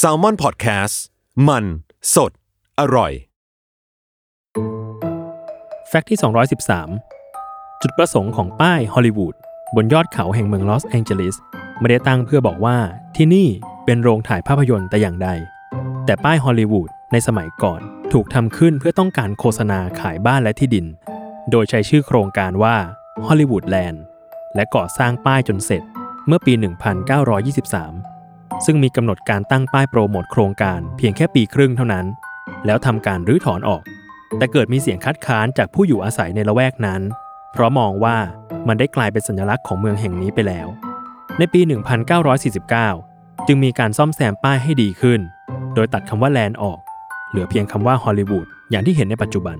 SALMON PODCAST มัน สด อร่อย fact ที่ 213 จุดประสงค์ของป้ายฮอลลีวูดบนยอดเขาแห่งเมืองลอสแองเจลิสไม่ได้ตั้งเพื่อบอกว่าที่นี่เป็นโรงถ่ายภาพยนตร์แต่อย่างใด แต่ป้ายฮอลลีวูดในสมัยก่อนถูกทำขึ้นเพื่อต้องการโฆษณาขายบ้านและที่ดิน โดยใช้ชื่อโครงการว่าฮอลลีวูดแลนด์และก่อสร้างป้ายจนเสร็จเมื่อปี 1923 ซึ่งมีกำหนดการตั้งป้ายโปรโมทโครงการเพียงแค่ปีครึ่งเท่านั้น แล้วทำการรื้อถอนออก แต่เกิดมีเสียงคัดค้านจากผู้อยู่อาศัยในละแวกนั้น เพราะมองว่ามันได้กลายเป็นสัญลักษณ์ของเมืองแห่งนี้ไปแล้ว ในปี 1949 จึงมีการซ่อมแซมป้ายให้ดีขึ้น โดยตัดคำว่าแลนด์ออก เหลือเพียงคำว่าฮอลลีวูดอย่างที่เห็นในปัจจุบัน